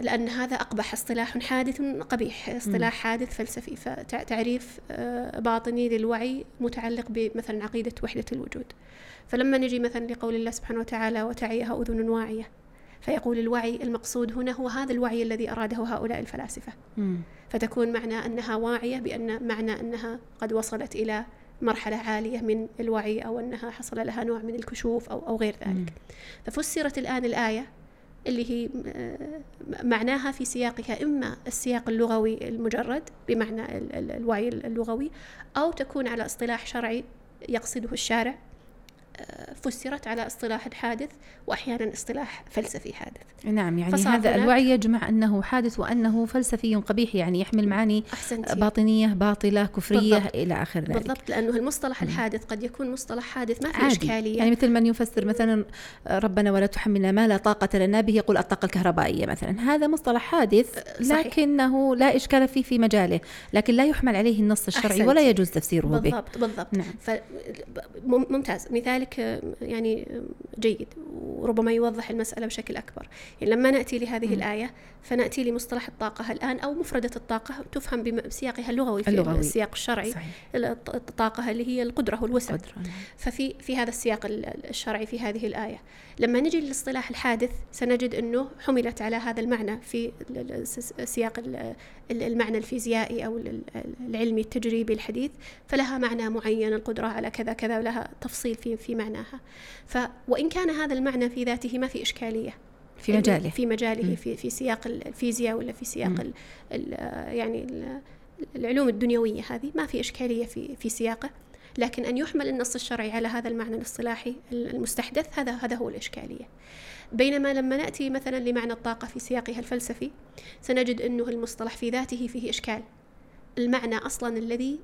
لأن هذا أقبح اصطلاح حادث قبيح اصطلاح حادث فلسفي فتعريف آه، باطني للوعي متعلق بمثلا عقيدة وحدة الوجود. فلما نجي مثلا لقول الله سبحانه وتعالى وتعيها أذن واعية فيقول الوعي المقصود هنا هو هذا الوعي الذي أراده هؤلاء الفلاسفة. فتكون معنى أنها واعية بأن معنى أنها قد وصلت إلى مرحلة عالية من الوعي أو أنها حصل لها نوع من الكشوف أو, أو غير ذلك. ففسرت الآن الآية اللي هي آه، معناها في سياقها إما السياق اللغوي المجرد بمعنى ال- ال- الوعي اللغوي أو تكون على اصطلاح شرعي يقصده الشارع. فسرت على اصطلاح حادث وأحيانا اصطلاح فلسفي حادث. نعم يعني هذا الوعي يجمع أنه حادث وأنه فلسفي قبيح يعني يحمل معاني أحسنتي. باطنية باطلة كفرية بالضبط. إلى آخر ذلك. بالضبط لأنه المصطلح الحادث قد يكون مصطلح حادث ما في عادي. إشكالية. يعني مثل من يفسر مثلا ربنا ولا تحملنا ما لا طاقة لنا به يقول الطاقة الكهربائية مثلا. هذا مصطلح حادث صحيح. لكنه لا إشكال فيه في مجاله لكن لا يحمل عليه النص الشرعي أحسنتي. ولا يجوز تفسيره به. بالضبط بالضبط. نعم. ممتاز. مثالك آه، يعني جيد وربما يوضح المسألة بشكل أكبر. يعني لما نأتي لهذه الآية فنأتي لمصطلح الطاقة. الآن أو مفردة الطاقة تفهم بسياقها اللغوي في اللغوي. السياق الشرعي. صحيح. الط- الطاقة اللي هي القدرة والوسع قدرة نعم. ففي في هذا السياق ال- الشرعي في هذه الآية. لما نجي للاصطلاح الحادث سنجد أنه حملت على هذا المعنى في سياق المعنى الفيزيائي أو ال- ال- العلمي التجريبي الحديث فلها معنى معين القدرة على كذا كذا ولها تفصيل في في معناها. ف وإن كان هذا المعنى في ذاته ما في إشكالية. في مجاله. في مجاله. في في سياق الفيزياء ولا في سياق. ال ال يعني ال العلوم الدنيوية هذه ما في إشكالية في في سياقه. لكن أن يحمل النص الشرعي على هذا المعنى الاصطلاحي المستحدث هذا هذا هو الإشكالية. بينما لما نأتي مثلا لمعنى الطاقة في سياقها الفلسفي سنجد أنه المصطلح في ذاته فيه إشكال. المعنى أصلا الذي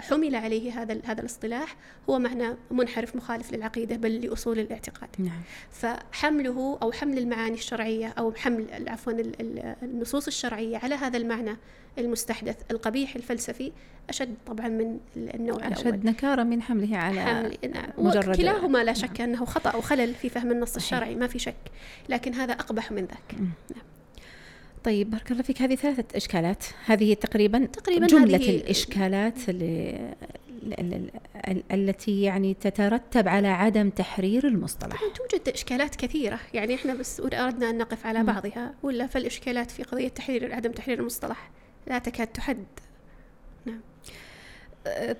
حمل عليه هذا هذا الاصطلاح هو معنى منحرف مخالف للعقيدة بل لأصول الاعتقاد. نعم. فحمله أو حمل المعاني الشرعية أو حمل عفوا ال- ال- النصوص الشرعية على هذا المعنى المستحدث القبيح الفلسفي أشد طبعا من النوع الأول. أشد نكارة من حمله على حمل نعم. مجرد- كلاهما لا نعم. شك أنه خطأ وخلل في فهم النص. الشرعي ما في شك. لكن هذا أقبح من ذاك. طيب بارك الله فيك. هذه ثلاثة إشكالات. هذه تقريبا تقريباً جملة هذه- الإشكالات اللي التي يعني تترتب على عدم تحرير المصطلح. توجد إشكالات كثيرة. يعني إحنا بس أردنا أن نقف على. بعضها. ولا فالإشكالات في قضية تحرير عدم تحرير المصطلح لا تكاد تحد.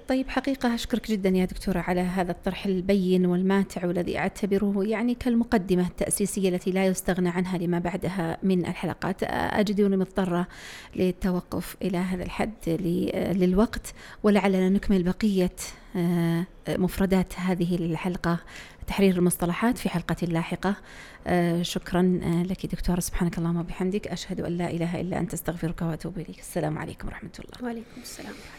طيب حقيقة أشكرك جدا يا دكتورة على هذا الطرح البين والماتع والذي أعتبره يعني كالمقدمة التأسيسية التي لا يستغنى عنها لما بعدها من الحلقات. أجدني مضطرة للتوقف إلى هذا الحد للوقت ولعلنا نكمل بقية أه، مفردات هذه الحلقة تحرير المصطلحات في حلقة لاحقة. أه، شكرا أه، لك دكتورة سبحانك اللهم وبحمدك أشهد أن لا إله إلا أنت أستغفرك وأتوب إليك. السلام عليكم ورحمة الله. وعليكم السلام. ورحمه الله